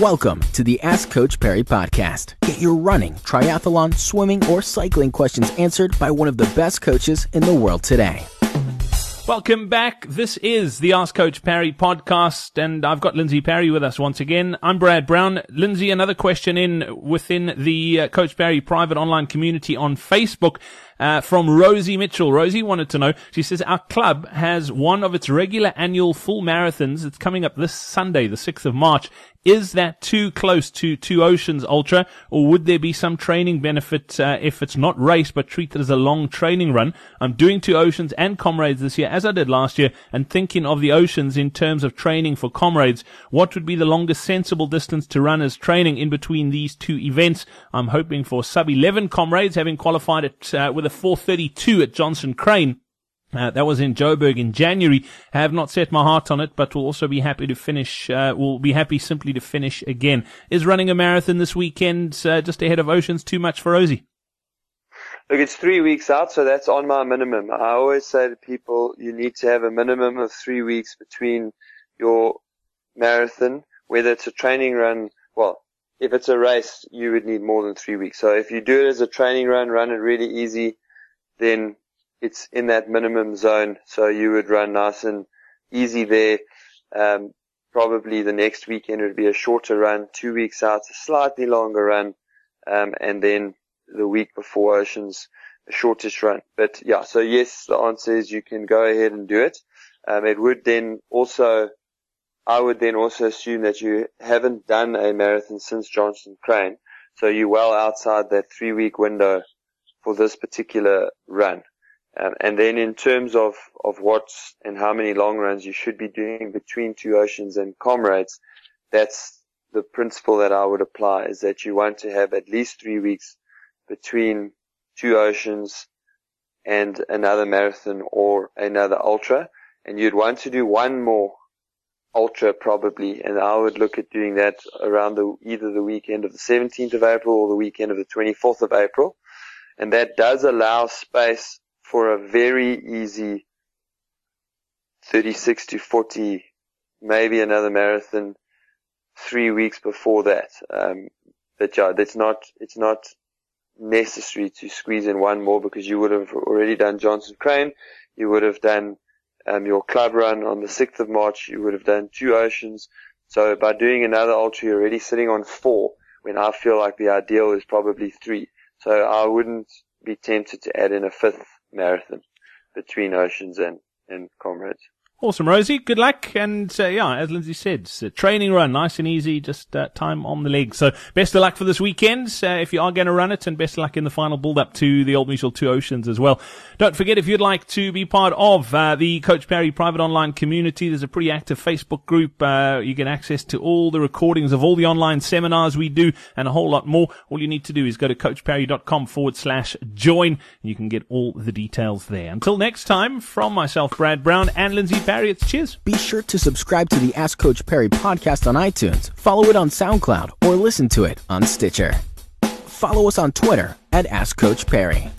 Welcome to the Ask Coach Parry podcast. Get your running, triathlon, swimming, or cycling questions answered by one of the best coaches in the world today. Welcome back. This is the Ask Coach Parry podcast, and I've got Lindsay Parry with us once again. I'm Brad Brown. Lindsay, another question in within the uh, Coach Parry private online community on Facebook uh, from Rosie Mitchell. Rosie wanted to know, she says, our club has one of its regular annual full marathons. It's coming up this Sunday, the 6th of March. Is that too close to Two Oceans Ultra, or would there be some training benefit uh, if it's not race but treated as a long training run? I'm doing Two Oceans and Comrades this year, as I did last year, and thinking of the Oceans in terms of training for Comrades. What would be the longest sensible distance to run as training in between these two events? I'm hoping for sub 11 Comrades, having qualified it uh, with a 432 at Johnson Crane. Uh, that was in Joburg in January. I have not set my heart on it, but will also be happy to finish. Uh, will be happy simply to finish again. Is running a marathon this weekend uh, just ahead of Oceans too much for Rosie? Look, it's three weeks out, so that's on my minimum. I always say to people, you need to have a minimum of three weeks between your marathon, whether it's a training run. Well, if it's a race, you would need more than three weeks. So if you do it as a training run, run it really easy, then it's in that minimum zone. So you would run nice and easy there. Um, probably the next weekend would be a shorter run, two weeks out, a slightly longer run, um, and then the week before Oceans, a shortest run. But yeah, so yes, the answer is you can go ahead and do it. Um, it would then also, I would then also assume that you haven't done a marathon since Johnson Crane. So you're well outside that three week window for this particular run. Um, and then in terms of, of what's and how many long runs you should be doing between two oceans and comrades, that's the principle that I would apply is that you want to have at least three weeks between two oceans and another marathon or another ultra. And you'd want to do one more ultra probably. And I would look at doing that around the, either the weekend of the 17th of April or the weekend of the 24th of April. And that does allow space for a very easy 36 to 40, maybe another marathon three weeks before that. Um, but yeah, that's not, it's not necessary to squeeze in one more because you would have already done Johnson Crane. You would have done, um, your club run on the 6th of March. You would have done two oceans. So by doing another ultra, you're already sitting on four when I feel like the ideal is probably three. So I wouldn't be tempted to add in a fifth marathon between Oceans and, and Comrades. Awesome, Rosie. Good luck. And uh, yeah, as Lindsay said, training run, nice and easy, just uh, time on the leg. So best of luck for this weekend uh, if you are going to run it, and best of luck in the final build up to the Old Mutual Two Oceans as well. Don't forget if you'd like to be part of uh, the Coach Parry private online community, there's a pretty active Facebook group. Uh, you get access to all the recordings of all the online seminars we do and a whole lot more. All you need to do is go to coachparry.com forward slash join. You can get all the details there. Until next time, from myself, Brad Brown and Lindsay Parry, it's cheers. Be sure to subscribe to the Ask Coach Parry podcast on iTunes, follow it on SoundCloud, or listen to it on Stitcher. Follow us on Twitter at Ask Coach Parry.